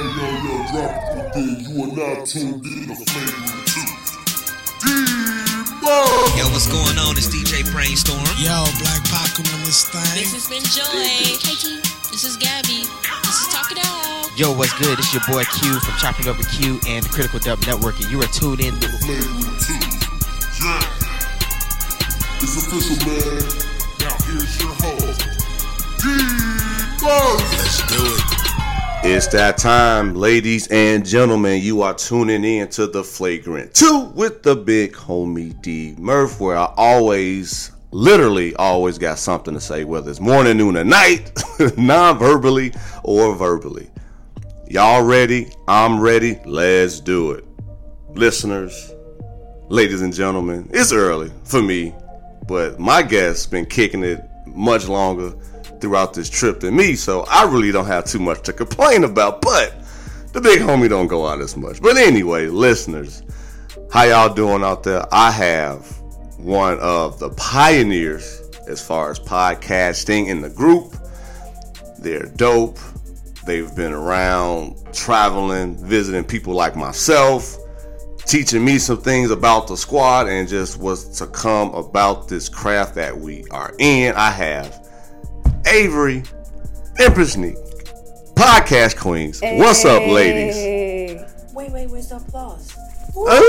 yo, yo, drop it there. You are now tuned in to Flagrant 2. D-Mo! Yo, what's going on? It's DJ Brainstorm. Yo, Black Pac on this thing. This has been Joy. Katie. This is Gabby. This is Talk It Out. Yo, what's good? It's your boy Q from Chopping Up Over Q and the Critical Dub Network, and you are tuned in to Flagrant 2. Yeah. It's official, man. Now here's your host, D-Mo! Let's do it. It's that time, ladies and gentlemen. You are tuning in to the Flagrant 2 with the big homie D Murph, where I always, literally always got something to say, whether it's morning, noon, or night, non verbally or verbally. Y'all ready? I'm ready. Let's do it. Listeners, ladies and gentlemen, it's early for me, but my guest's been kicking it much longer throughout this trip than me, so I really don't have too much to complain about. But the big homie don't go out as much. But anyway, listeners, how y'all doing out there? I have one of the pioneers as far as podcasting in the group. They're dope. They've been around traveling, visiting people like myself, teaching me some things about the squad and just what's to come about this craft that we are in. I have Avery, Empress Neek, Podcast Queens. What's up, ladies? Wait, wait, where's the applause? Uh,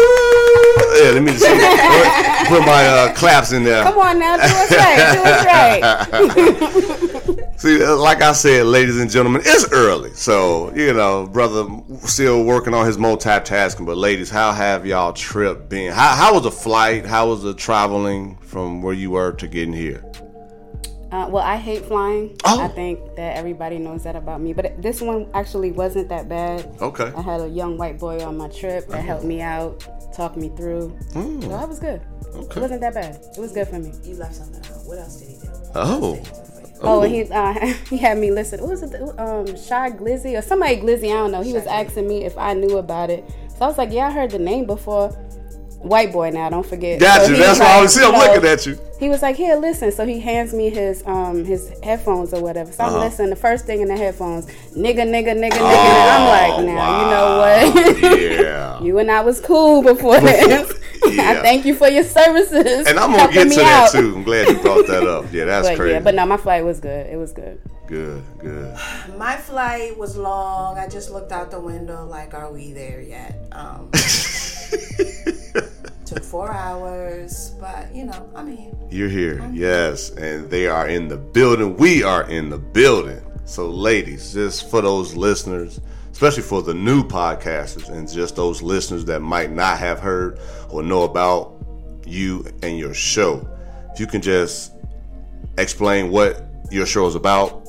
yeah, let me just put, put my uh, claps in there. Come on now, do us right, do us right. See, uh, like I said, ladies and gentlemen, it's early. So, you know, brother still working on his multitasking. But, ladies, how have y'all trip been? How, how was the flight? How was the traveling from where you were to getting here? Uh, well, I hate flying. Oh. I think that everybody knows that about me. But this one actually wasn't that bad. Okay. I had a young white boy on my trip that helped me out, talked me through. So that was good. Okay. It wasn't that bad. It was good for me. You left something out. What else did he do? Oh. Oh, and he uh, he had me listen. What was it? Um, Shy Glizzy or somebody Glizzy? I don't know. He was asking me if I knew about it. So I was like, Yeah, I heard the name before. White boy now, don't forget. Got So you. That's was why I like, was see, I'm looking at you. He was like, "Here, listen." So he hands me his um his headphones or whatever. So I'm Uh-huh. listening. The first thing in the headphones, nigga, nigga, nigga, nigga. And I'm like, now wow. you know what? Oh, Yeah. you and I was cool before this. yeah. I thank you for your services. And I'm gonna get to that out. too. I'm glad you brought that up. Yeah, that's But crazy. yeah, but no, my flight was good. It was good. Good, good. My flight was long. I just looked out the window like, are we there yet? Um, took four hours, but you know, I'm here. You're here, yes, and they are in the building. We are in the building. So, ladies, just for those listeners, especially for the new podcasters, and just those listeners that might not have heard or know about you and your show, if you can just explain what your show is about.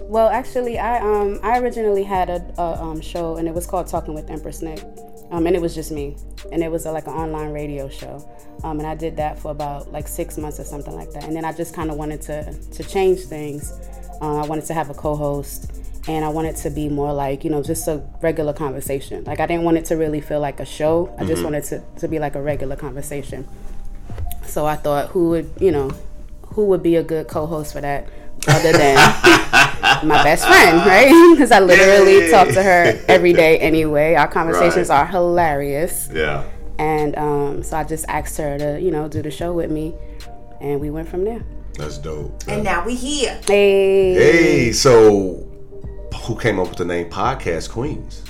Well, actually, I um I originally had a, a um, show and it was called Talking with Empress Nick, um and it was just me, and it was a, like an online radio show, um and I did that for about like six months or something like that, and then I just kind of wanted to to change things. Um, I wanted to have a co-host, and I wanted to be more like you know just a regular conversation. Like I didn't want it to really feel like a show. I just wanted to to be like a regular conversation. So I thought, who would you know, who would be a good co-host for that, other than my best friend, right? Because I literally Yay. talk to her every day anyway. Our conversations Right. are hilarious, Yeah. and um, so I just asked her to you know do the show with me, and we went from there. That's dope. And now we here. Hey, Hey, so who came up with the name Podcast Queens?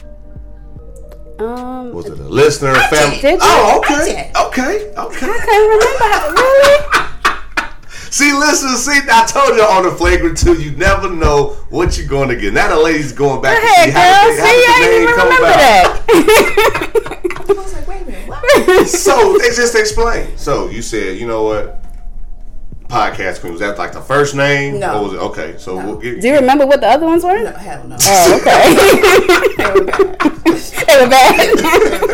um, Was it a listener, a family? Did you? Oh, I okay, did. okay, okay. I can't remember. Really? See, listen, see, I told you on the flagrant two, you never know what you're going to get. Now the lady's going back Go to see ahead, girl. the, See, I didn't even come remember about. that. I was like, wait a minute. What? So, they just explain. So, you said, you know what? Podcast Queen, was that like the first name? No. Or was it, okay, so we'll get, Do you remember what the other ones were? No, hell no. Oh, okay. they were bad.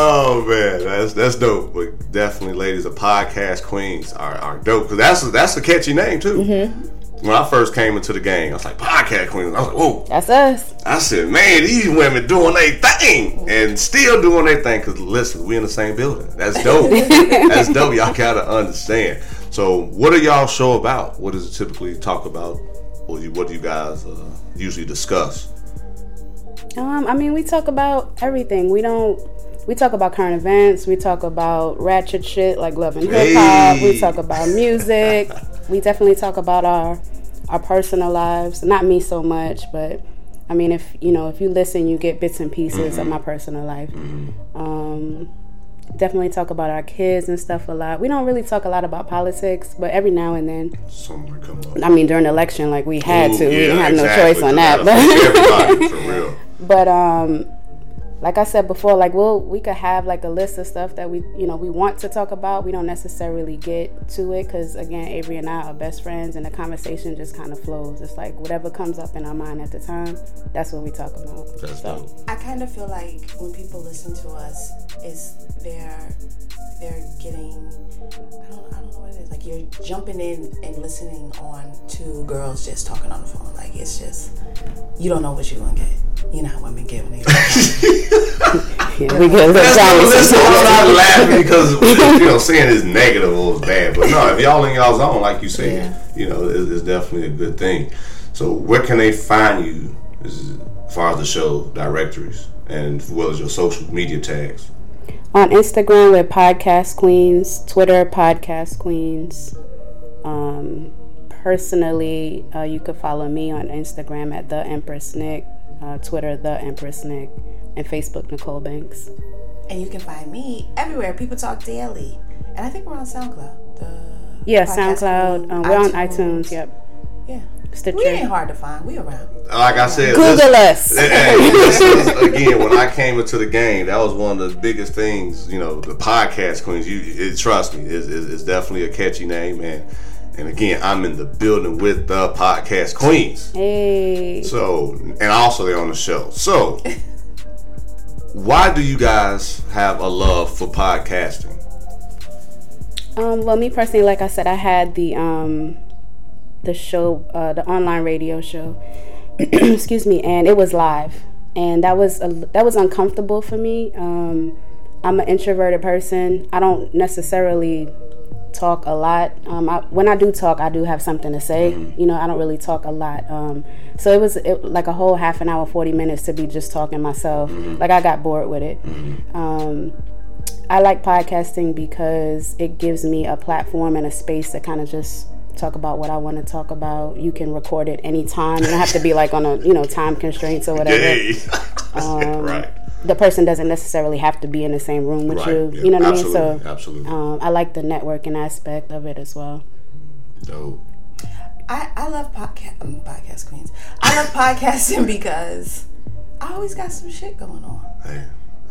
Oh man, that's that's dope. But definitely, ladies, the podcast queens are, are dope because that's a, that's a catchy name too. Mm-hmm. When I first came into the game, I was like podcast queens. I was like, whoa. That's us. I said, man, these women doing their thing and still doing their thing. Cause listen, we in the same building. That's dope. that's dope. Y'all gotta understand. So, what are y'all show about? What does it typically talk about? Or you, what do you guys uh, usually discuss? Um, I mean, we talk about everything. We don't. We talk about current events. We talk about ratchet shit like love and hip hop. Hey. We talk about music. we definitely talk about our our personal lives. Not me so much, but I mean, if you know, if you listen, you get bits and pieces of my personal life. Um, definitely talk about our kids and stuff a lot. We don't really talk a lot about politics, but every now and then. Something come up. I mean, during the election, like we had Ooh, to. we yeah, didn't have exactly, no choice on that. But but um like I said before, like we'll we could have like a list of stuff that we you know we want to talk about. We don't necessarily get to it because again, Avery and I are best friends, and the conversation just kind of flows. It's like whatever comes up in our mind at the time, that's what we talk about. That's so dope. I kind of feel like when people listen to us, is they're they're getting I don't I don't know what it is. Like you're jumping in and listening on two girls just talking on the phone. Like it's just you don't know what you're gonna get. You know how women get when they yeah, we get a little That's drama no, listen, I'm not laughing because you know saying it's negative or it's bad, but no, if y'all in y'all zone, like you said, you know, it's, it's definitely a good thing. So, where can they find you as far as the show directories and as well as your social media tags? On Instagram, we're Podcast Queens. Twitter, Podcast Queens. Um, personally, uh, you could follow me on Instagram at the Empress Nick, uh, Twitter the Empress Nick, and Facebook Nicole Banks. and you can find me everywhere. People talk daily. And I think we're on SoundCloud. The Yeah, SoundCloud. Um, we're on iTunes. Yep. Yeah. Stitcher. We ain't hard to find. We around. Like I said, Google this- us. Hey, hey, this is, again, when I came into the game, that was one of the biggest things. You know, the podcast queens. You it, trust me, it's, it's, it's definitely a catchy name, and and again, I'm in the building with the podcast queens. Hey. So, and also they're on the show. So, why do you guys have a love for podcasting? Um, well, me personally, like I said, I had the um, the show, uh, the online radio show. Excuse me, and it was live, and that was a, that was uncomfortable for me. Um, I'm an introverted person. I don't necessarily talk a lot. Um, I, when I do talk, I do have something to say. You know, I don't really talk a lot. Um, so it was it, like a whole half an hour, forty minutes to be just talking myself. Like I got bored with it. Um, I like podcasting because it gives me a platform and a space to kind of just talk about what I want to talk about. You can record it anytime. You don't have to be like on a you know time constraints or whatever. Hey. Um, right. The person doesn't necessarily have to be in the same room with Right. you. Yeah, You know what absolutely, I mean? So absolutely. um, I like the networking aspect of it as well. Dope. I, I love podcast um, podcast queens. I love podcasting because I always got some shit going on. Hey,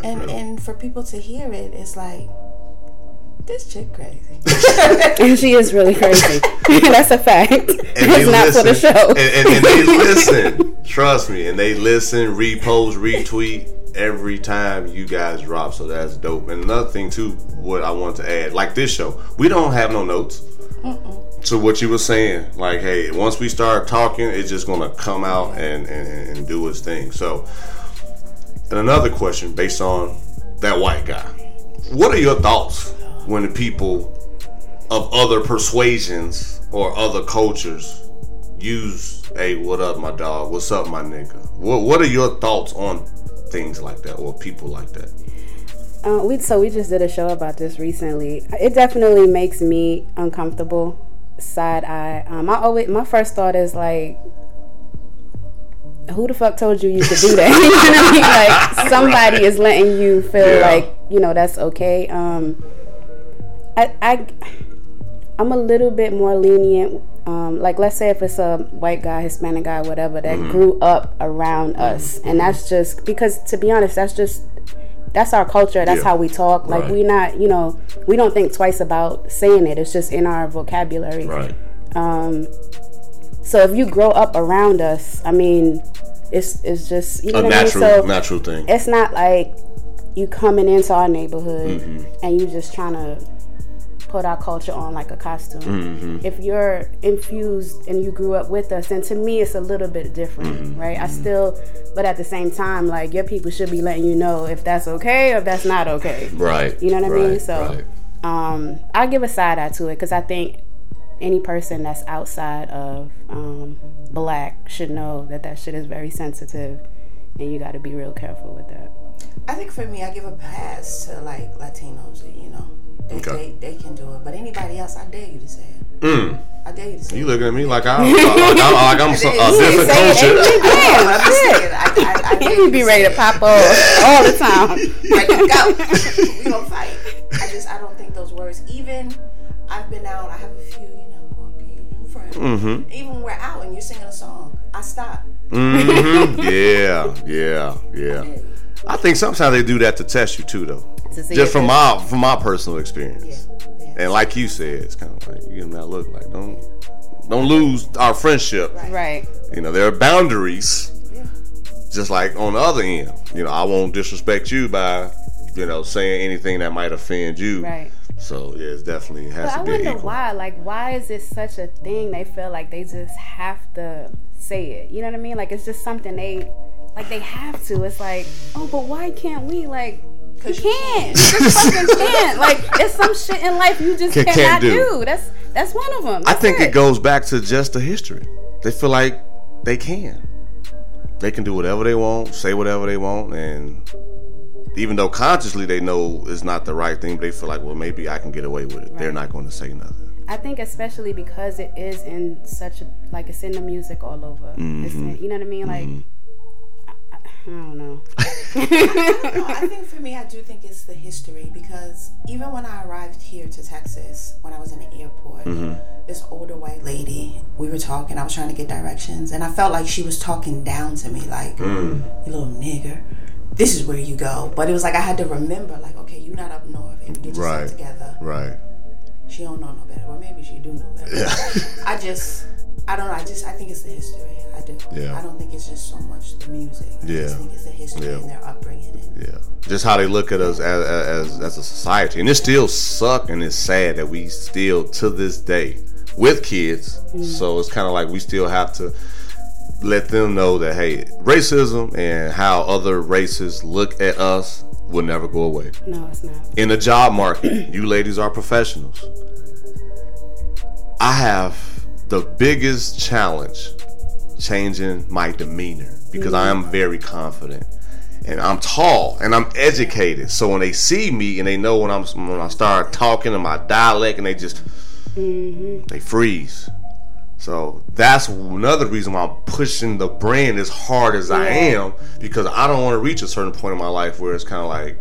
And real. and for people to hear it, it's like this chick crazy. And she is really crazy. That's a fact. and they it's not for the listen, show. And, and, and they listen. Trust me, and they listen, repost, retweet every time you guys drop. So that's dope. And another thing too, what I want to add, like this show, we don't have no notes. So what you were saying, like, hey, once we start talking, it's just gonna come out and, and, and do its thing. So, and another question based on that white guy, what are your thoughts when the people of other persuasions or other cultures use hey what up my dog what's up my nigga what, what are your thoughts on things like that or people like that Uh, we so we just did a show about this recently. It definitely makes me uncomfortable. Side eye. Um, I always my first thought is like, who the fuck told you you could do that? you know what I mean? Like somebody is letting you feel Yeah. like you know that's okay. Um, I I I'm a little bit more lenient. Um, like let's say if it's a white guy, Hispanic guy, whatever that Mm-hmm. grew up around us, and that's just because to be honest, that's just that's our culture. That's Yeah. how we talk. Like Right. we not, you know, we don't think twice about saying it. It's just in our vocabulary. Right. Um, so if you grow up around us, I mean, it's it's just you know a what I mean. natural So natural thing it's not like you coming into our neighborhood Mm-hmm. and you just trying to put our culture on like a costume. Mm-hmm. If you're infused and you grew up with us, then to me it's a little bit different, Mm-hmm. right? I still, but at the same time, like your people should be letting you know if that's okay or if that's not okay. right You know what I mean? So, right. um, I give a side eye to it because I think any person that's outside of um, black should know that that shit is very sensitive, and you got to be real careful with that. I think for me, I give a pass to like Latinos. You know, they, Okay. they, they can do it. But anybody else, I dare you to say it. Mm. I dare you to say You it. looking at me like I'm like I'm, like I'm some, a different say culture. ain't you? I know, Damn, I'm just shit. saying, I, I, I dare You you be to ready to pop off all the time. Like, go. we gonna fight. I just I don't think those words. Even I've been out. I have a few, you know, Caucasian friends. Mm-hmm. Even when we're out and you're singing a song, I stop. hmm Yeah, yeah, yeah. I think sometimes they do that to test you too, though. To see Just if from my from my personal experience. Yeah. yeah. And like you said, it's kind of like you give them that look, like don't don't lose our friendship. right. You know, there are boundaries, Yeah. just like on the other end. You know, I won't disrespect you by you know saying anything that might offend you. Right. So yeah, it's definitely has But I to be I wonder equal. why. Like, why is it such a thing? They feel like they just have to say it. You know what I mean? Like, it's just something they, like, they have to. It's like, oh, but why can't we? Like, you 'Cause you can't. can't. You just fucking can't. Like, it's some shit in life you just Can- can't cannot do. do. That's that's one of them. I think it goes back to just the history. They feel like they can. They can do whatever they want, say whatever they want, and even though consciously they know it's not the right thing, they feel like, well, maybe I can get away with it. They're not going to say nothing. I think especially because it is in such a like it's in the music all over. It's mm-hmm. in, you know what I mean? Like I, I, I don't know. No, I think for me, I do think it's the history because even when I arrived here to Texas, when I was in the airport, mm-hmm. this older white lady, we were talking. I was trying to get directions, and I felt like she was talking down to me, like mm. "You little nigger." This is where you go, but it was like I had to remember, like, okay, you're not up north, and get yourself Right. together. Right. She don't know no better. Well, maybe she do know better. Yeah. I just, I don't know. I just, I think it's the history. I do. Yeah. I don't think it's just so much the music. I Yeah. just think it's the history Yeah. and their upbringing. And, Yeah. Just how they look at us as, as as a society, and it still suck and it's sad that we still to this day with kids. Mm. So it's kind of like we still have to let them know that hey, racism and how other races look at us will never go away. No, it's not. In the job market, you ladies are professionals. I have the biggest challenge changing my demeanor because I am very confident and I'm tall and I'm educated. So when they see me and they know when I'm when I start talking in my dialect and they just mm-hmm. they freeze. So that's another reason why I'm pushing the brand as hard as I am because I don't want to reach a certain point in my life where it's kind of like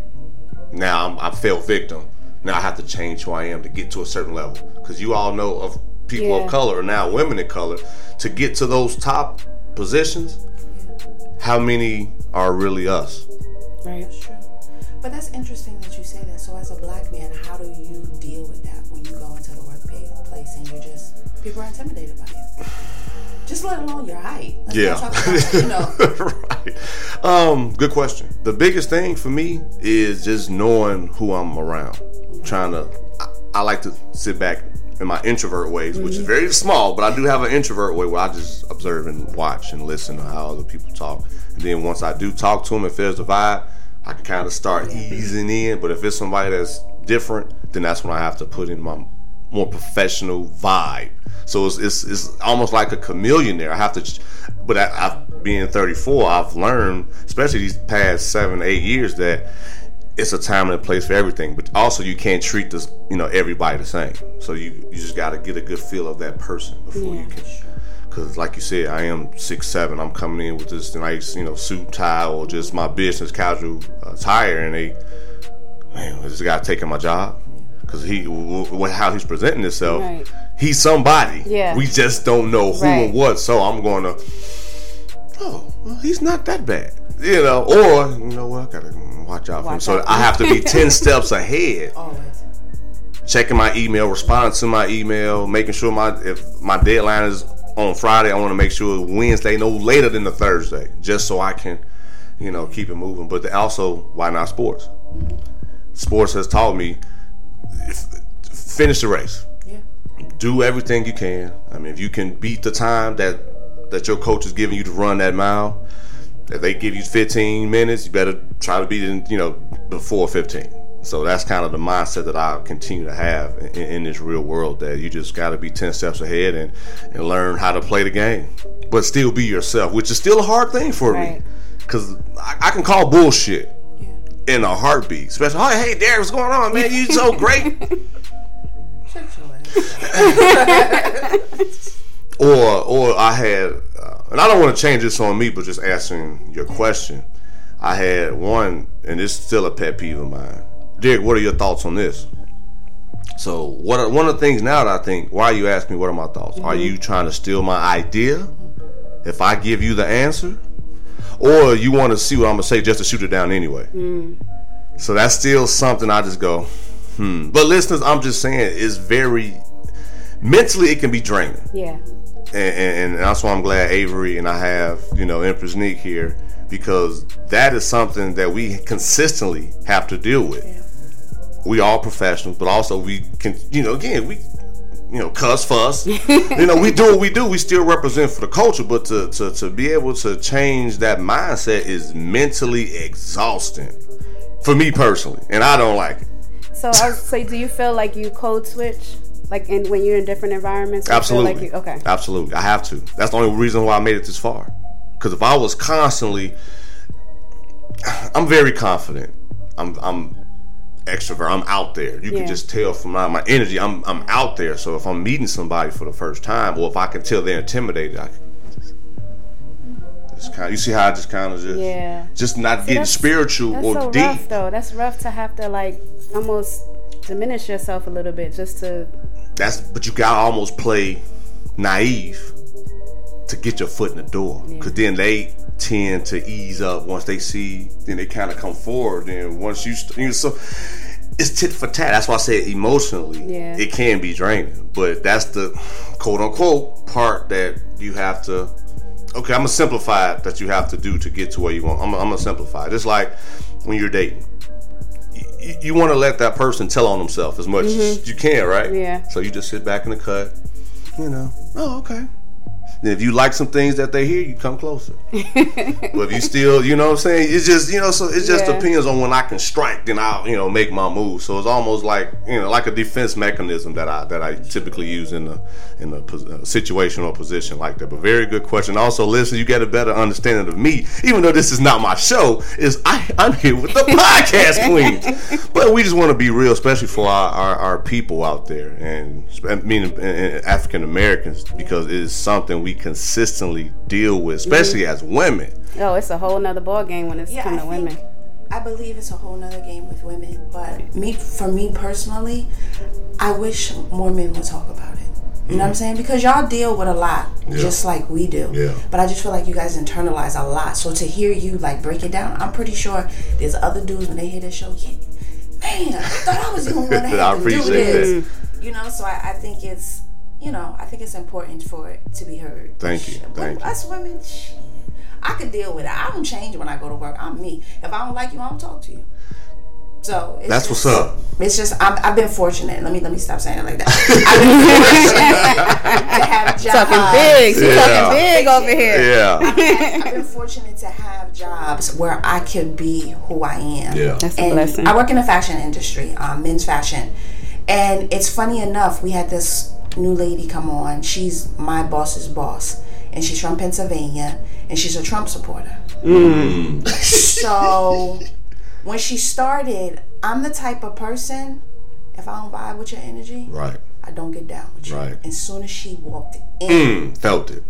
now I'm, I fell victim. Now I have to change who I am to get to a certain level. Because you all know of people Yeah. of color, or now women of color, to get to those top positions. How many are really us? Right. True. But that's interesting that you say that. So, as a black man, how do you deal with that when you go into the workplace and you're just people are intimidated by you? Just let alone your height. Let's Yeah. not talk about, you know. right. Um, good question. The biggest thing for me is just knowing who I'm around. Trying to, I, I like to sit back in my introvert ways, which is mm-hmm. very small, but I do have an introvert way where I just observe and watch and listen to how other people talk. And then once I do talk to them, if there's a vibe, I can kind of start easing in. But if it's somebody that's different, then that's when I have to put in my more professional vibe. So it's, it's, it's almost like a chameleon there. I have to, but I, I've being 34, I've learned, especially these past seven, eight years, that it's a time and a place for everything. But also, you can't treat this, you know, everybody the same. So you you just got to get a good feel of that person before you can. Because, like you said, I am six seven. I'm coming in with this nice, you know, suit tie or just my business casual attire, and they, man, this guy taking my job because he, w- w- how he's presenting himself, Right. he's somebody. Yeah. We just don't know who Right. and what. So I'm going to, oh, well, he's not that bad, you know. Or you know what, I gotta watch out for him. So. I have to be ten steps ahead Always. checking my email, responding to my email, making sure my if my deadline is on Friday, I want to make sure Wednesday no later than the Thursday, just so I can, you know, keep it moving. But also, why not sports? Sports has taught me finish the race, Yeah. do everything you can. I mean, if you can beat the time that that your coach is giving you to run that mile, if they give you 15 minutes, you better try to beat it, in, you know, before 15. So that's kind of the mindset that I continue to have in, in this real world. That you just got to be ten steps ahead and and learn how to play the game, but still be yourself, which is still a hard thing for me because I, I can call bullshit in a heartbeat. Especially, oh hey, Derek, what's going on, man? You so great. Shut your ass. or or I had, uh, and I don't want to change this on me, but just answering your question, I had one, and it's still a pet peeve of mine. Derek, what are your thoughts on this? So, what are, one of the things now that I think, why you ask me what are my thoughts? Are you trying to steal my idea? If I give you the answer, or you want to see what I'm gonna say just to shoot it down anyway? So that's still something I just go, hmm. But listeners, I'm just saying, it's very mentally it can be draining Yeah. And, and, and that's why I'm glad Avery and I have you know Empress Nick here because that is something that we consistently have to deal with. We all professionals, but also we can you know again we you know cuss fuss you know we do what we do. We still represent for the culture, but to to to be able to change that mindset is mentally exhausting for me personally, and I don't like it. So, I was, so do you feel like you code switch, like in when you're in different environments? Absolutely. Like you, okay. Absolutely. I have to. That's the only reason why I made it this far. Because if I was constantly, I'm very confident. I'm I'm extrovert. I'm out there. You Yeah. can just tell from my, my energy. I'm I'm out there. So if I'm meeting somebody for the first time, or if I can tell they're intimidated, I. Just kind you see how I just kind of just Yeah. just not getting spiritual That's or so deep. rough, though. That's rough to have to like almost diminish yourself a little bit just to. That's but you gotta almost play naive to get your foot in the door, because then they tend to ease up once they see. Then they kind of come forward. Then once you, st- you know, so it's tit for tat. That's why I say emotionally, Yeah. it can be draining. But that's the quote unquote part that you have to. Okay, I'm gonna simplify it that you have to do to get to where you want. I'm, I'm gonna simplify it. Just like when you're dating you want to let that person tell on themselves as much as you can, right? Mm-hmm. Yeah. So you just sit back in the cut, you know. Oh, okay. Then if you like some things that they hear, you come closer. but if you still, you know what I'm saying? It's just, you know, so it just Yeah. depends on when I can strike, then I'll, you know, make my move. So it's almost like, you know, like a defense mechanism that I that I typically use in a in a uh, situation or position like that. But very good question. Also, listen, you get a better understanding of me, even though this is not my show. Is I I'm here with the podcast queens, but we just want to be real, especially for our, our, our people out there, and I mean African Americans, because it is something we consistently deal with, especially mm-hmm. as women. Oh, it's a whole nother ball game when it's Yeah, come I to women. I believe it's a whole nother game with women, but me, for me personally, I wish more men would talk about it. You know what I'm mm-hmm. saying? Because y'all deal with a lot, just like we do. Yeah. But I just feel like you guys internalize a lot. So to hear you like break it down, I'm pretty sure there's other dudes when they hear this show, yeah, man, I thought I was the only one that I had to do appreciate this. that. Mm-hmm. You know, so I, I think it's, you know, I think it's important for it to be heard. Thank you, Shit, thank you. Us women, I could deal with it. I don't change when I go to work. I'm me. If I don't like you, I don't talk to you. So it's That's just, what's up. It's just I'm, I've been fortunate. Let me let me stop saying it like that. I've been fortunate to have jobs. Talking big, she Yeah. talking big over here. Yeah. I've been fortunate to have jobs where I could be who I am. Yeah. That's a blessing. I work in the fashion industry, um, men's fashion, and it's funny enough. We had this new lady come on. She's my boss's boss, and she's from Pennsylvania, and she's a Trump supporter. so when she started, I'm the type of person. If I don't vibe with your energy, Right. I don't get down with you. Right. As soon as she walked in, Mm, felt it.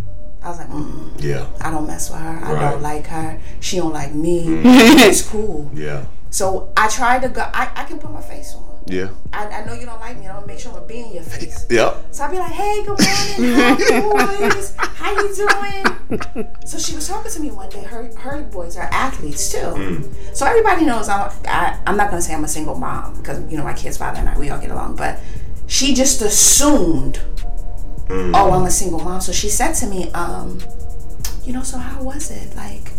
I was like, mm, Yeah. I don't mess with her. I Right. don't like her. She don't like me. it's cool. Yeah. So I tried to go. I, I can put my face on. Yeah. I, I know you don't like me. I'm gonna make sure I'm gonna be in your face. Yep. So I'd be like, hey, good morning. Boys. How you doing? So she was talking to me one day. Her her boys are athletes too. So everybody knows I'm I, I'm not gonna say I'm a single mom because you know my kid's father and I we all get along. But she just assumed, oh, I'm a single mom. So she said to me, um, you know, so how was it like?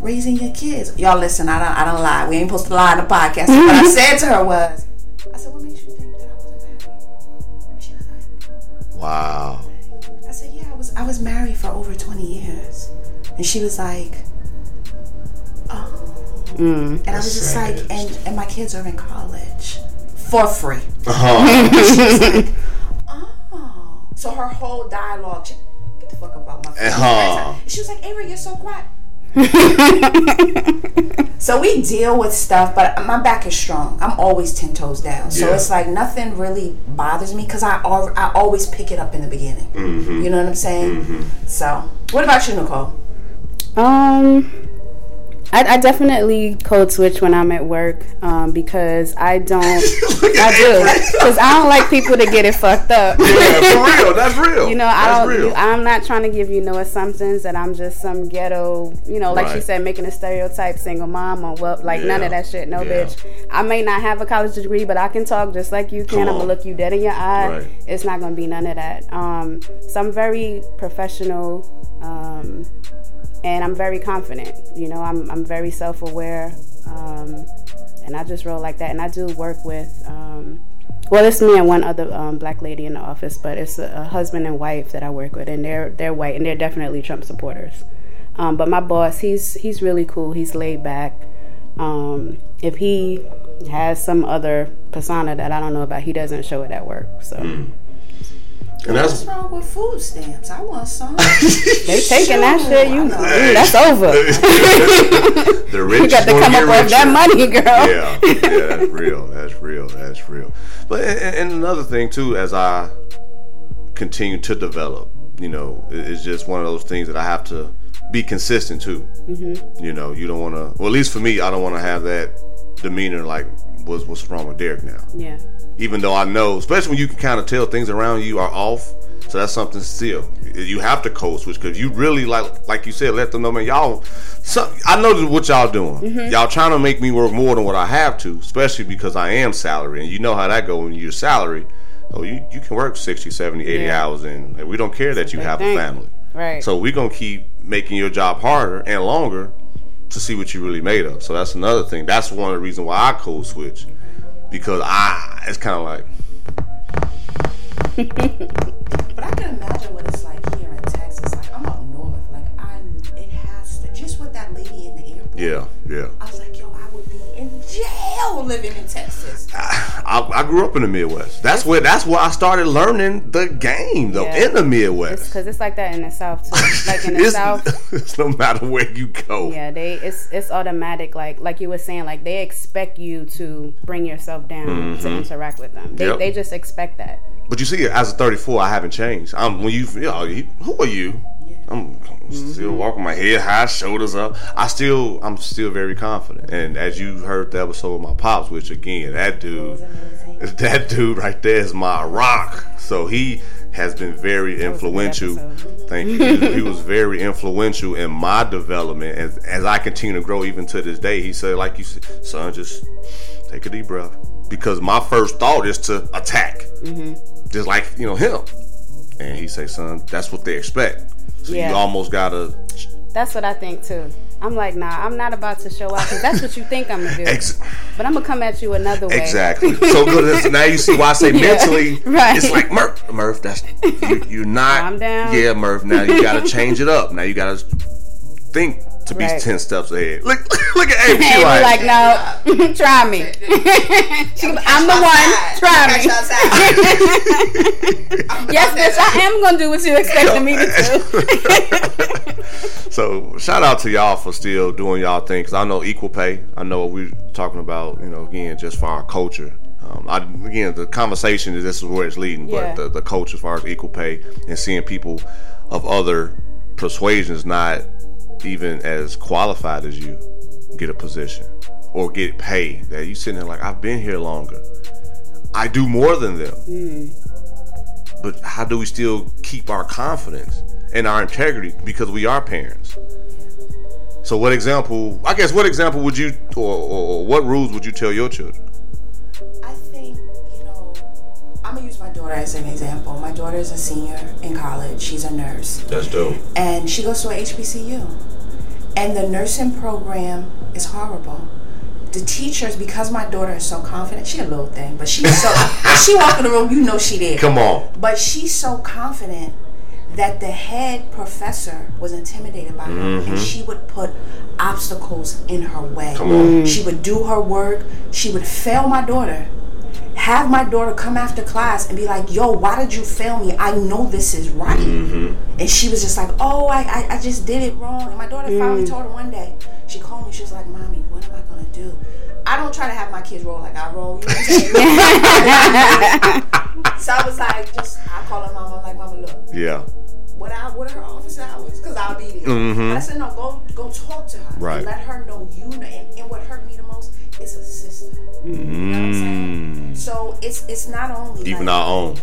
Raising your kids, y'all listen. I don't, I don't lie. We ain't supposed to lie on the podcast. what I said to her was, I said, "What makes you think that I wasn't married?" And she was like, Wow. I said, yeah, I was I was married for over 20 years. And she was like, oh. And I was just like, and, and my kids are in college for free. Uh-huh. Oh. So her whole dialogue, she, get the fuck up out my face. Uh-huh. She was like, Avery, you're so quiet. so we deal with stuff, but my back is strong. I'm always ten toes down. So Yeah. it's like nothing really bothers me because I al- I always pick it up in the beginning. Mm-hmm. You know what I'm saying? So what about you, Nicole? Um, I, I definitely code switch when I'm at work um, because I don't. I do because I don't like people to get it fucked up. Yeah, for real. That's real. You know, I That's don't. I'm not trying to give you no assumptions that I'm just some ghetto. You know, like she said, making a stereotype single mom or well, like none of that shit. No, Yeah. bitch. I may not have a college degree, but I can talk just like you can. I'm gonna look you dead in your eye. Right. It's not gonna be none of that. Um, so I'm very professional. Um, and I'm very confident. You know, I'm I'm very self aware, um, and I just roll like that. And I do work with, um, well, it's me and one other um, black lady in the office, but it's a, a husband and wife that I work with, and they're they're white and they're definitely Trump supporters. Um, but my boss, he's he's really cool. He's laid back. Um, if he has some other persona that I don't know about, he doesn't show it at work. So and What's that's wrong with food stamps? I want some. they taking that Sure, shit. You, I know. ooh, that's over. the rich. you got to gonna come get up with that richer. money, girl. Yeah, yeah, that's real. That's real. That's real. But and, and another thing too, as I continue to develop, you know, it- it's just one of those things that I have to be consistent to. Mm-hmm. You know, you don't want to. Well, at least for me, I don't want to have that demeanor like what's what's wrong with Derek now. Yeah. Even though I know, especially when you can kind of tell things around you are off. So that's something still. You have to code switch because you really like like you said let them know man y'all some, I know what y'all doing. Mm-hmm. Y'all trying to make me work more than what I have to especially because I am salary. And you know how that go when you're salary. Oh you, you can work 60 70 80 Yeah. hours and we don't care that you have thing. a family. Right. so we're gonna keep making your job harder and longer to see what you really made of. So that's another thing. That's one of the reasons why I code switch because I it's kind of like But I can imagine what it's like here in Texas. Like I'm up north. Like I, it has to. Just with that lady in the airport. yeah yeah I was like, jail living in Texas. I, I grew up in the Midwest. That's where that's where I started learning the game though Yeah. in the Midwest. because it's like that in the South too. Like in the It's, South, it's no matter where you go. yeah, they it's it's automatic. Like like you were saying, like they expect you to bring yourself down to interact with them. They Mm-hmm. Yep. they just expect that. But you see, as a 34, I haven't changed. I'm when you, you know, you- who are you? I'm still walking my head high, shoulders up. I still, I'm still very confident. And as you heard the episode with my pops, which again, that dude, that dude right there is my rock. So he has been very was a good influential. Thank you. He, was very influential in my development as as I continue to grow even to this day. He said, like you said, son, just take a deep breath. Because my first thought is to attack. Mm-hmm. Just like, you know, him. And he say, son, that's what they expect. So Yeah. you almost gotta That's what I think too. I'm like, nah, I'm not about to show out because that's what you think I'm gonna do. ex- but I'm gonna come at you another way. exactly. So good. Now you see why I say Yeah. mentally, Right. it's like Murph, Murph. That's you, you're not. Calm down. Yeah, Murph. Now you gotta change it up. Now you gotta think to be Right. ten steps ahead. Look, look at Amy. She like, like, no, try me. She- I'm the one. Try me. Yes, bitch, I am gonna do what you expected me to do. So shout out to y'all for still doing y'all thing. Cause I know equal pay. I know what we're talking about. You know, again, just for our culture. Um, I, again, the conversation is this is where it's leading, Yeah. but the, the culture as far as equal pay and seeing people of other persuasions not even as qualified as you get a position or get paid. That you sitting there like I've been here longer. I do more than them. Hmm. But how do we still keep our confidence and our integrity because we are parents? So, what example? I guess what example would you, or, or, or what rules would you tell your children? I think, you know, I'm gonna use my daughter as an example. My daughter is a senior in college. She's a nurse. That's dope. and she goes to a HBCU. And the nursing program is horrible. The teachers, because my daughter is so confident, she a little thing, but she's so she walk in the room, you know she did. Come on. But she's so confident that the head professor was intimidated by her and mm-hmm. she would put obstacles in her way. Come on. Mm. She would do her work, she would fail my daughter. Have my daughter come after class and be like, "Yo, why did you fail me? I know this is right." Mm-hmm. And she was just like, "Oh, I, I, I just did it wrong." And my daughter mm. finally told her one day. She called me. She was like, "Mommy, what am I gonna do?" I don't try to have my kids roll like I roll. You know what I'm saying? so I was like, just I call her mama. I'm like, "Mama, look, Yeah. What I what are her office hours? Because I'll be there." But I said, "No, go go talk to her. Mm-hmm. Right. And let her know you know." And, and what hurt me the most is a sister. You know what I'm saying? So it's it's not only Mm. Even like, our own.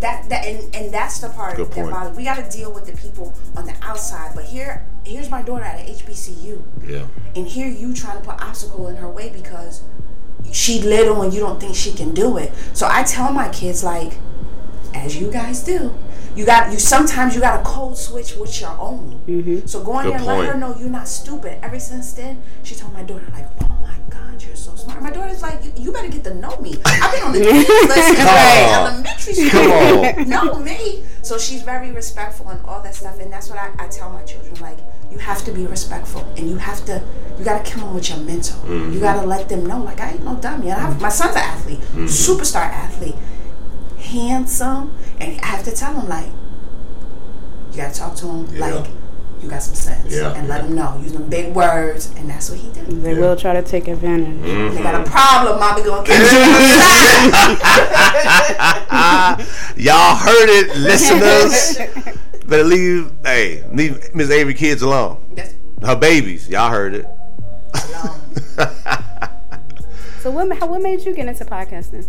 that that and, and that's the part Good that point. bothers. We got to deal with the people on the outside. But here here's my daughter at a HBCU, Yeah. and here you trying to put obstacle in her way because she little and you don't think she can do it. So I tell my kids like, as you guys do. You got you. Sometimes you got a code switch with your own. So go in there and let her know you're not stupid. Ever since then, she told my daughter like, "Oh my God, you're so smart." My daughter's like, "You, you better get to know me. I've been on the kids list Come right, elementary school. Come on. know me." So she's very respectful and all that stuff, and that's what I, I tell my children. Like, you have to be respectful, and you have to you got to kill them with your mental. Mm-hmm. You got to let them know, like, I ain't no dummy. And I have, my son's an athlete, Mm-hmm. superstar athlete handsome, and I have to tell him like, you gotta talk to him Yeah. like you got some sense, Yeah. and let him know. Use them big words, and that's what he did. They will try to take advantage. Mm-hmm. They got a problem, mommy gonna catch you. Y'all heard it, listeners. Better leave, hey, leave Miss Avery kids alone. you. That's Her babies, y'all heard it. long. So what, how, what made you get into podcasting?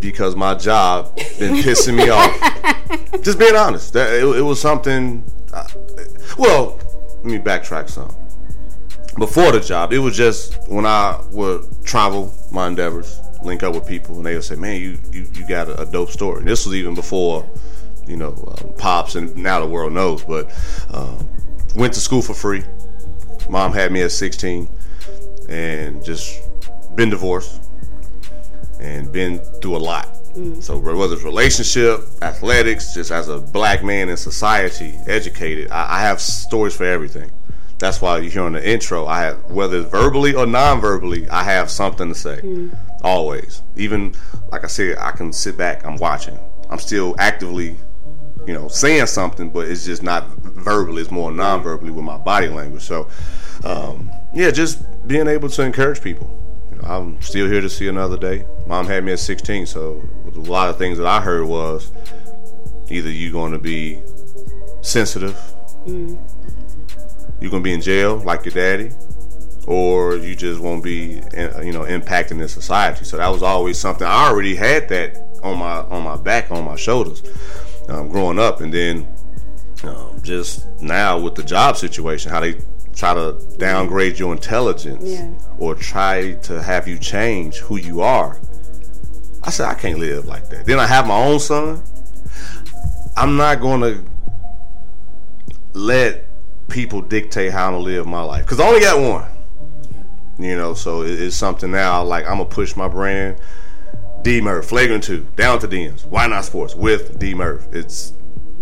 Because my job been pissing me off. Just being honest, that it, it was something. Well, let me backtrack some. Before the job, it was just when I would travel my endeavors, link up with people, and they would say, "Man, you you, you got a, a dope story." And this was even before, you know, um, pops, and now the world knows. But um, went to school for free. Mom had me at 16, and just been divorced and been through a lot. So whether it's relationship, athletics, just as a black man in society, educated, I, I have stories for everything. That's why you hear on the intro, I have whether it's verbally or non-verbally, I have something to say. Always, even like I said, I can sit back, I'm watching, I'm still actively, you know, saying something, but it's just not verbally. It's more non-verbally with my body language. So, um, yeah, just being able to encourage people. You know, I'm still here to see another day. Mom had me at 16, so a lot of things that I heard was either you're going to be sensitive, you're going to be in jail like your daddy, or you just won't be, you know, impacting in society. So that was always something. I already had that on my on my back, on my shoulders, um, growing up, and then um, just now with the job situation, how they try to downgrade your intelligence Yeah. or try to have you change who you are. I said I can't live like that. Then I have my own son. I'm not going to let people dictate how gonna live my life because I only got one. You know, so it's something now. Like I'm gonna push my brand. D Murph, flagrant two, down to DMs. Why not sports with D Murph? It's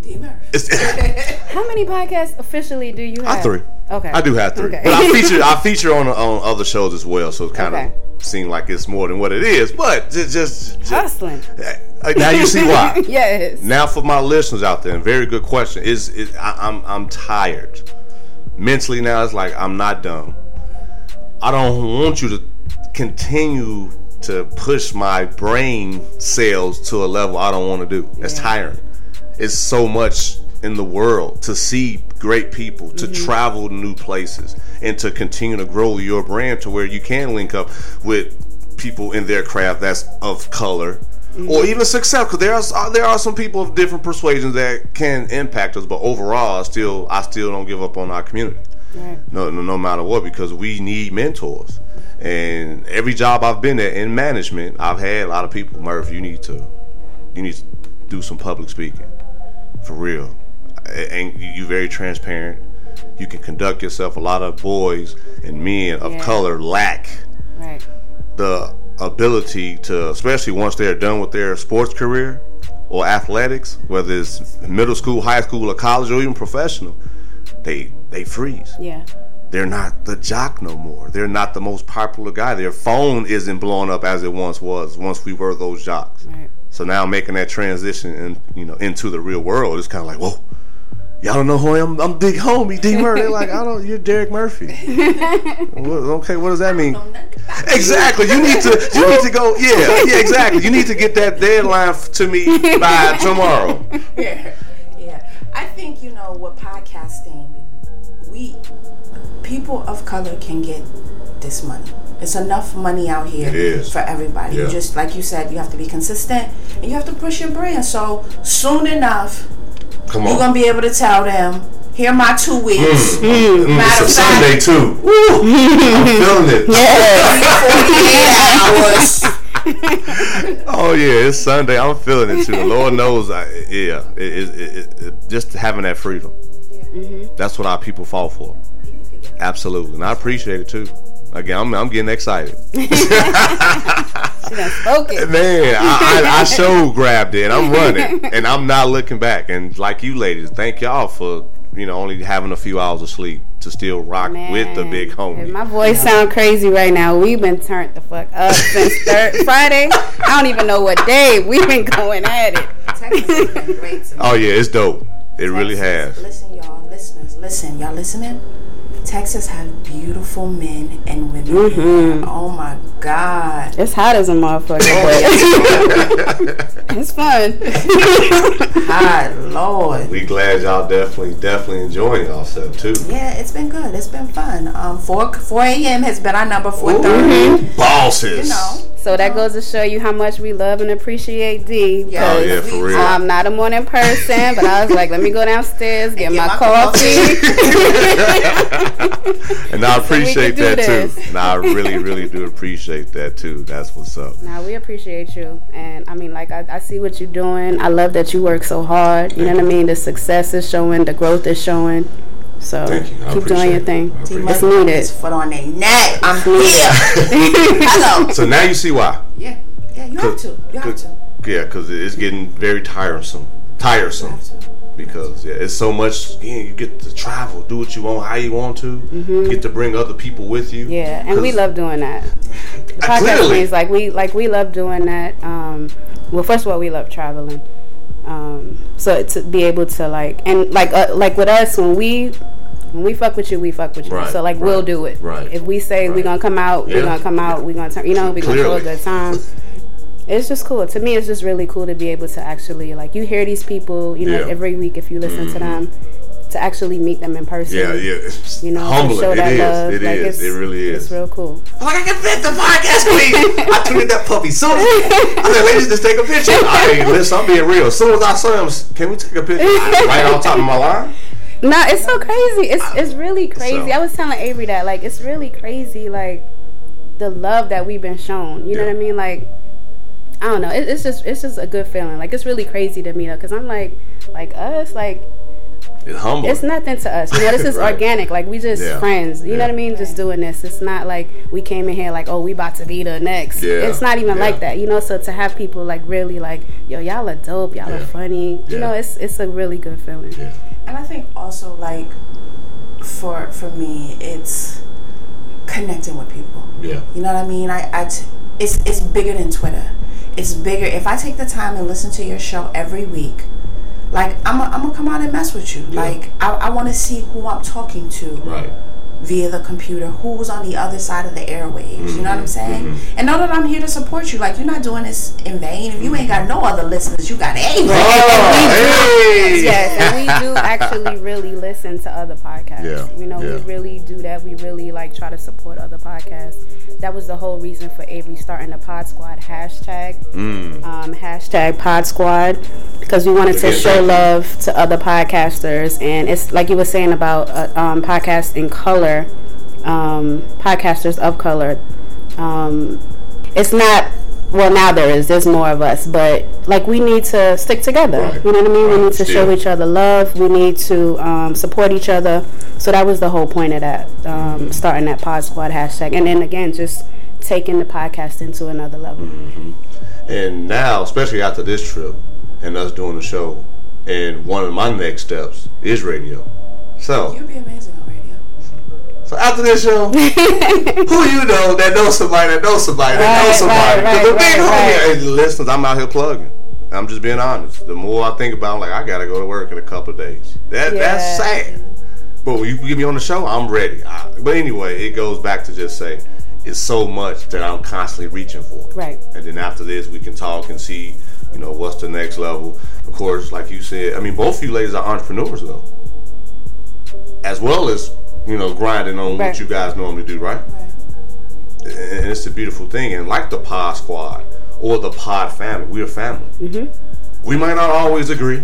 D How many podcasts officially do you have? I three. Okay. I do have three, Okay. but I feature I feature on on other shows as well, so it kind Okay. of seems like it's more than what it is. But just just, just Hustling. now you see why. yes. Now for my listeners out there, and very good question is, is I, I'm I'm tired mentally now. It's like I'm not dumb. I don't want you to continue to push my brain cells to a level I don't want to do. It's tiring. It's so much in the world to see great people, to mm-hmm. travel to new places, and to continue to grow your brand to where you can link up with people in their craft that's of color. Mm-hmm. Or even success, because there are uh, there are some people of different persuasions that can impact us, but overall, I still I still don't give up on our community Right. no, no, no matter what, because we need mentors. And every job I've been at in management, I've had a lot of people. Murph, you need to, you need to do some public speaking, for real. And you- you're very transparent. You can conduct yourself. A lot of boys and men of Yeah. color lack Right. the ability to, especially once they're done with their sports career, or athletics, whether it's middle school, high school, or college, or even professional, they they freeze. Yeah. They're not the jock no more. They're not the most popular guy. Their phone isn't blowing up as it once was. Once we were those jocks. Right. So now making that transition and you know into the real world is kind of like whoa. Y'all don't know who I am. I'm Big Homie D Murray. They're like, I don't. You're Derek Murphy. What- okay, what does that mean? Exactly. You need to. You need to go. Yeah, yeah. Exactly. You need to get that deadline to me by tomorrow. yeah, yeah. I think you know what podcasting. We people of color can get this money. It's enough money out here for everybody. Yeah. You just like you said, you have to be consistent and you have to push your brand. So soon enough, Come you're gonna be able to tell them, "Here my two hmm. weeks." Mm, Matter it's of a fact, Sunday too. Woo, I'm feeling it. 48 hours. Oh yeah, it's Sunday. I'm feeling it too. The Lord knows. I, yeah, it, it, it, it, just having that freedom. Mm-hmm. That's what our people fall for. Absolutely, and I appreciate it too. Again, I'm, I'm getting excited. She done spoke. Man, I, I, I so grabbed it. I'm running, and I'm not looking back. And like you ladies, thank y'all for you know only having a few hours of sleep to still rock with the big if homie. My voice sound crazy right now. We've been turned the fuck up since thir- Friday. I don't even know what day we've been going at it. Texas has been great to oh, me. Oh yeah, it's dope. It really has. Listen, y'all, listeners, listen, y'all listening? Texas have beautiful men and women. Mm-hmm. Oh my God. It's hot as a motherfucker, but it's fun. Hi, Lord. We glad y'all definitely definitely enjoying yourself too. Yeah, it's been good. It's been fun. Um, 4, 4 a.m. has been our number 4.30. Bosses. You know. So that goes to show you how much we love and appreciate D. Yeah, Oh, yeah, for real. I'm not a morning person, but I was like, let me go downstairs, get, get my, my coffee. And I appreciate do that this. too. And I really, really do appreciate that too. That's what's up. Now we appreciate you, and I mean, like I, I see what you're doing. I love that you work so hard. You know what I mean? The success is showing, the growth is showing. So Thank you. Keep doing your thing. I appreciate It's Must needed. his foot on their neck. I'm here. Hello. So now you see why. Yeah, yeah, you have to. You have to. Yeah, because it's getting very tiresome. Tiresome. You have to. Because yeah, it's so much. Yeah, you get to travel, do what you want, how you want to. You get to bring other people with you. Mm-hmm. Yeah, and we love doing that. The podcast clearly. means like we like we love doing that. Um, well, first of all, we love traveling. Um, so to be able to like and like uh, like with us when we when we fuck with you, we fuck with you. Right, so like we'll do it. right, If we say right. we're gonna come out, Yeah, we're gonna come out. We're gonna turn. You know, we're gonna show a good time. It's just cool. To me, it's just really cool to be able to actually like you hear these people. You know, Yeah. Mm-hmm. every week if you listen to them, to actually meet them in person. Yeah, yeah. It's You know, to humbling. show It that is. love. It like, is. It's, It really is. It's real cool. I'm like, I can fit the podcast queen. I tweeted that puppy. Soon as I said, ladies, just take a picture. I mean, listen, I'm being real. As soon as I saw him, can we take a picture? right on top of my line. No, it's so crazy. It's it's really crazy. So- I was telling Avery that like it's really crazy like the love that we've been shown. You know what I mean? Like I don't know. It, it's just it's just a good feeling. Like it's really crazy to me though, because I'm like like us like It's humbling. it's nothing to us. You know, this is Right. organic. Like we just Yeah. friends. You know what I mean? Just doing this. It's not like we came in here like, oh, we about to be the next. Yeah. It's not even Yeah. like that. You know, so to have people like really like, yo, y'all are dope. Y'all Yeah. are funny. You know, it's it's a really good feeling. Yeah. And I think also like for for me, it's connecting with people. Yeah. You know what I mean? I, I t- it's it's bigger than Twitter. It's bigger. If I take the time and listen to your show every week, like I'm i I'm gonna come out and mess with you. Like I, I want to see who I'm talking to Right. Via the computer, who's on the other side of the airwaves. You know what Mm-hmm. I'm saying? And know that I'm here to support you. Like you're not doing this in vain. If you ain't got no other listeners, you got eight. Oh, hey. Yes, and we do actually really listen to other podcasts. Yeah, You know, yeah. we really do that. We really like try to support other podcasts. That was the whole reason for Avery starting the Pod Squad hashtag, Mm. um, hashtag Pod Squad, because we wanted to show love to other podcasters. And it's like you were saying about uh, um, podcasts in color, um, podcasters of color. Um, it's not well now there is there's more of us but like we need to stick together Right. you know what i mean we need to show each other love we need to um, support each other so that was the whole point of that um, starting that pod squad hashtag and then again just taking the podcast into another level And now, especially after this trip, and us doing the show. And one of my next steps is radio. So, You'd be amazing on radio. So after this show, who you know that knows somebody that knows somebody that knows Right, somebody? right, 'Cause the right, big right, homie, hey, listeners, I'm out here plugging. I'm just being honest. The more I think about, it, like, I gotta go to work in a couple of days. That that's sad. But when you get me on the show, I'm ready. I, but anyway, it goes back to just say, it's so much that I'm constantly reaching for. Right. And then after this, we can talk and see, you know, what's the next level. Of course, like you said, I mean, both of you ladies are entrepreneurs though, as well as you know, grinding on Right. what you guys normally do, right? Right. And it's a beautiful thing. And like the Pod Squad or the Pod family, we're a family. Mm-hmm. We might not always agree.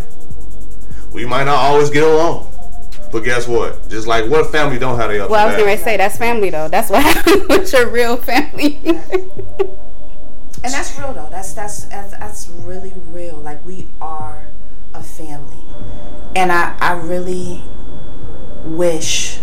We might not always get along. But guess what? Just like what family don't have their ups Well, I was gonna say that's family though. That's what happens with your real family. And that's real though. That's that's that's, that's really real. Like we are a family, and I I really wish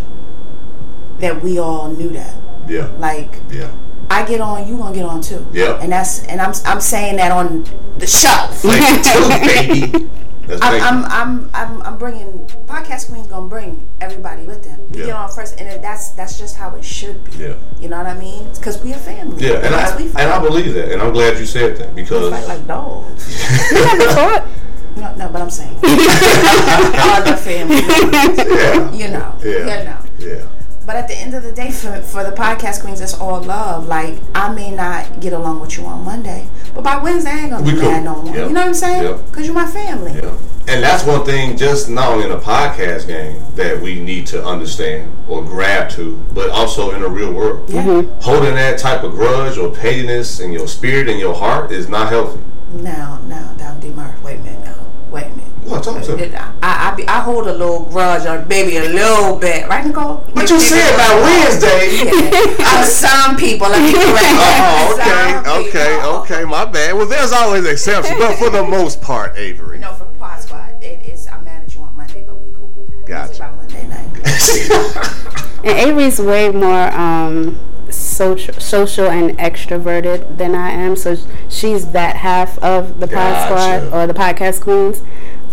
that we all knew that. Yeah. Like Yeah. I get on, you gonna get on too. Yeah. And that's and I'm I'm saying that on the show. Thank you, too, baby. That's I'm, I'm. I'm, I'm, I'm bringing podcast queens gonna bring everybody with them. We Yeah. get on first, and that's that's just how it should be. Yeah. You know what I mean? Because we a family. Yeah, and I, and. I believe that, and I'm glad you said that We because fight like dogs. you never thought? No, no, but I'm saying other family yeah, You know. Yeah. You know. yeah, But at the end of the day, for for the podcast queens, it's all love. Like I may not get along with you on Monday, but by Wednesday I ain't gonna We be cool. mad no more. Yeah. You know what I'm saying? Yeah. Because you're my family. yeah. And that's one thing, just not only in a podcast game, that we need to understand or grab to, but also in the real world. Yeah. Mm-hmm. Holding that type of grudge or pettiness in your spirit and your heart is not healthy. Now, now, down D Murph. Wait a minute now. Wait a minute. What? Talk to me. I, I, be, I hold a little grudge on baby a little bit, right, Nicole? But you said about Wednesday? Yeah. Of some people, let me correct Oh, that. okay, okay, people. okay. My bad. Well, there's always exceptions, but for the most part, Avery. No, for Pod Squad, it is. I'm mad at you on Monday, but we cool. Gotcha. It's about Monday night. And Avery's way more um, social, social and extroverted than I am. So she's that half of the Pod Gotcha. Squad or the podcast queens.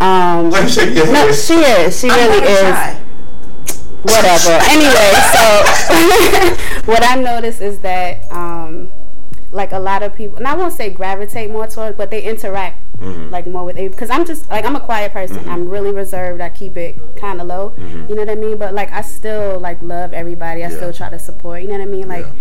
Um, Why you shake no, she is. She really is. shy. whatever. anyway, so what I noticed is that um, like a lot of people, and I won't say gravitate more towards, but they interact Mm-hmm. like more with because I'm just like I'm a quiet person. I'm really reserved. I keep it kind of low. Mm-hmm. You know what I mean? But like I still like love everybody. I still try to support. You know what I mean? Like. Yeah.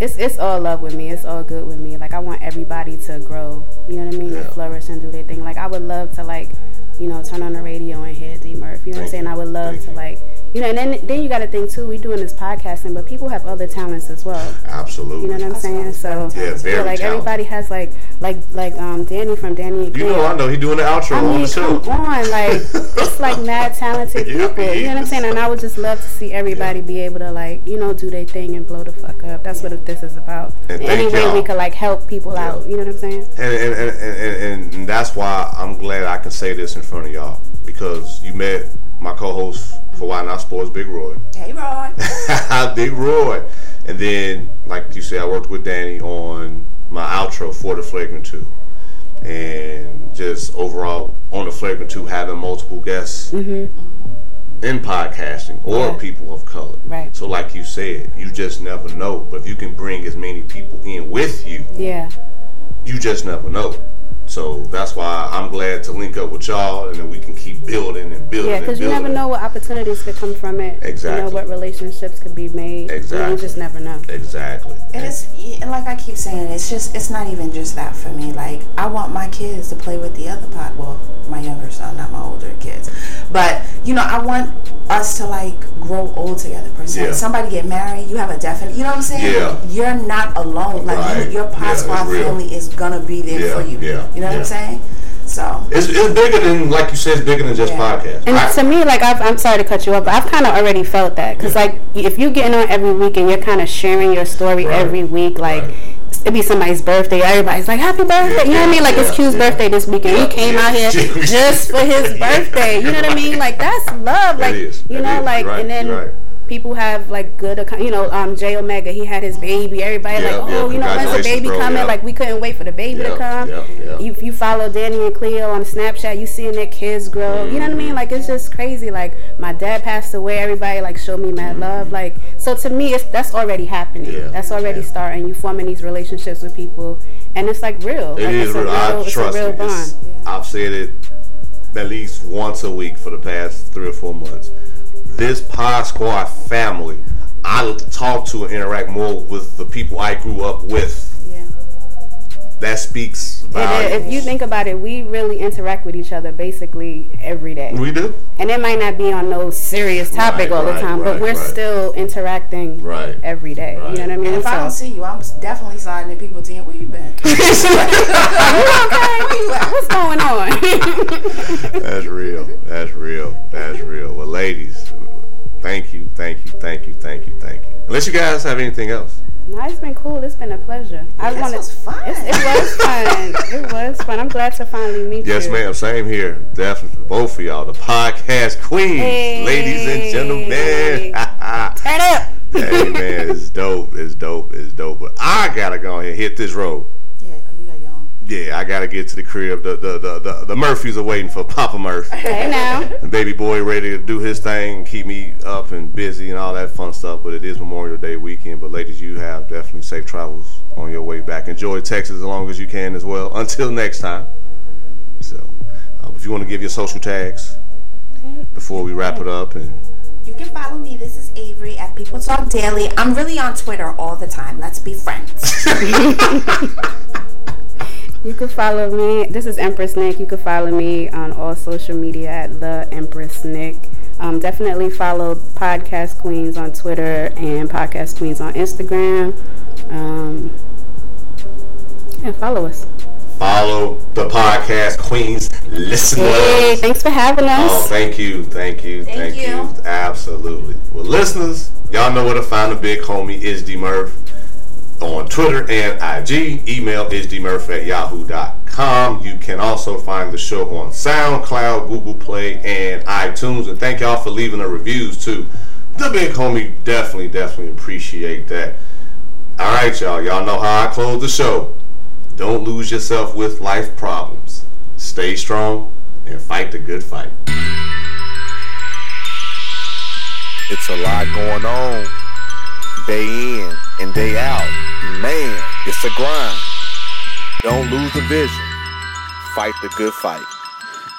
It's, it's all love with me. It's all good with me. Like I want everybody to grow. You know what I mean? Yeah. And flourish and do their thing. Like I would love to like, you know, turn on the radio and hear D Murph. You know what I'm saying? you. I would love Thank to like, you know, and then then you got to think too. We're doing this podcasting, but people have other talents as well. Absolutely. You know what I'm saying? So Yeah, very like talented. everybody has like like like um Danny from Danny and You Cleo. know, I know he doing the outro I on mean, the come show. on, like it's like mad talented Yeah, people. You know what I'm saying? And I would just love to see everybody be able to like, you know, do their thing and blow the fuck up. That's what this is about. And any thank way y'all. we could like help people out. You know what I'm saying? And and, and, and and that's why I'm glad I can say this in front of y'all because you met my co-host for Why Not Sports, Big Roy. Hey, Roy. Big Roy. And then, like you said, I worked with Danny on my outro for the Flagrant 2. And just overall on the Flagrant 2, having multiple guests mm-hmm. in podcasting or people of color. Right. So, like you said, you just never know. But if you can bring as many people in with you, Yeah. you just never know. So that's why I'm glad to link up with y'all, and then we can keep building and building. Yeah, because you never know what opportunities could come from it. Exactly. You Exactly. know what relationships could be made. Exactly. You just never know. Exactly. And it's and like I keep saying, it's just it's not even just that for me. Like I want my kids to play with the other pot. Well, my younger son, not my older kids. But you know, I want us to like grow old together. Per se, Yeah. somebody get married, you have a definite. You know what I'm saying? Yeah. You're not alone. Like Right. you, your pot Yeah, it's real. family is gonna be there Yeah, for you. yeah, You know what. I'm saying? So It's, it's bigger than, like you said, it's bigger than just Yeah. podcast. And I- to me, like I've, I'm sorry to cut you off, but I've kind of already felt that because like if you're getting on every week and you're kind of sharing your story Right. every week, like Right. It'd be somebody's birthday, everybody's like happy birthday, you know what I mean? Like it's Q's yeah. birthday this weekend. Yeah, he came yeah. out here just for his birthday. You know what I mean? Like that's love. Like is. you know, like right. and then right. People have like good, you know, um, J Omega, he had his baby. Everybody Yeah, like, yeah, oh, you know, when's the congratulations, baby bro, coming? yeah. Like we couldn't wait for the baby to come. yeah. You you follow Danny and Cleo on Snapchat, you seeing their kids grow. You know what I mean? Like it's just crazy. Like my dad passed away. Everybody like showed me mad love. Like so to me, it's that's already happening. Mm-hmm. That's already starting. You forming these relationships with people, and it's like real. It like, is real. A real I it's trust a real it. bond. It's- I've said it at least once a week for the past three or four months. This Pod Squad family, I talk to and interact more with the people I grew up with. Yeah. That speaks It is. volumes. If you think about it, we really interact with each other basically every day. we do. and it might not be on no serious topic Right, all the time, right, but we're right. still interacting Right. every day. Right. You know what I mean? If I don't see you, I'm definitely sliding in people DM. Where you been? What's going on? That's real. That's real. That's real. Well, ladies, thank you, thank you, thank you, thank you, thank you. Unless you guys have anything else. no, it's been cool. It's been a pleasure. I This wanted. was fun. It's, it was fun. it was fun. I'm glad to finally meet Yes, you. Yes, ma'am. Same here. Definitely both of y'all. The podcast queens, Hey. ladies and gentlemen. Turn up. hey man, it's dope. It's dope. It's dope. But I gotta go ahead and hit this road. Yeah, oh, you got your own. Yeah, I gotta get to the crib. The the the, the, the Murphys are waiting for Papa Murph. Hey now. The baby boy ready to do his thing, keep me up and busy and all that fun stuff. But it is Memorial Day weekend. But ladies, you have definitely safe travels on your way back. Enjoy Texas as long as you can as well. Until next time. So, um, if you want to give your social tags before we wrap it up, and You can follow me. This is Avery at People Talk Daily. I'm really on Twitter all the time. Let's be friends. You can follow me. This is Empress Nick. You can follow me on all social media at the Empress Nick. Um, definitely follow Podcast Queens on Twitter and Podcast Queens on Instagram. Um, yeah, follow us. follow the podcast queens listeners. Hey, thanks for having us. Oh, us. thank you, thank you, thank, Thank you. you. Absolutely. Well, listeners, y'all know where to find the big homie Isd Murph on Twitter and IG. Email isdmurph at yahoo.com. You can also find the show on SoundCloud, Google Play, and iTunes. And thank y'all for leaving the reviews too. The big homie definitely, definitely appreciate that. All right, y'all. Y'all know how I close the show. Don't lose yourself with life problems. Stay strong and fight the good fight. It's a lot going on. Day in and day out. Man, it's a grind. Don't lose the vision. Fight the good fight.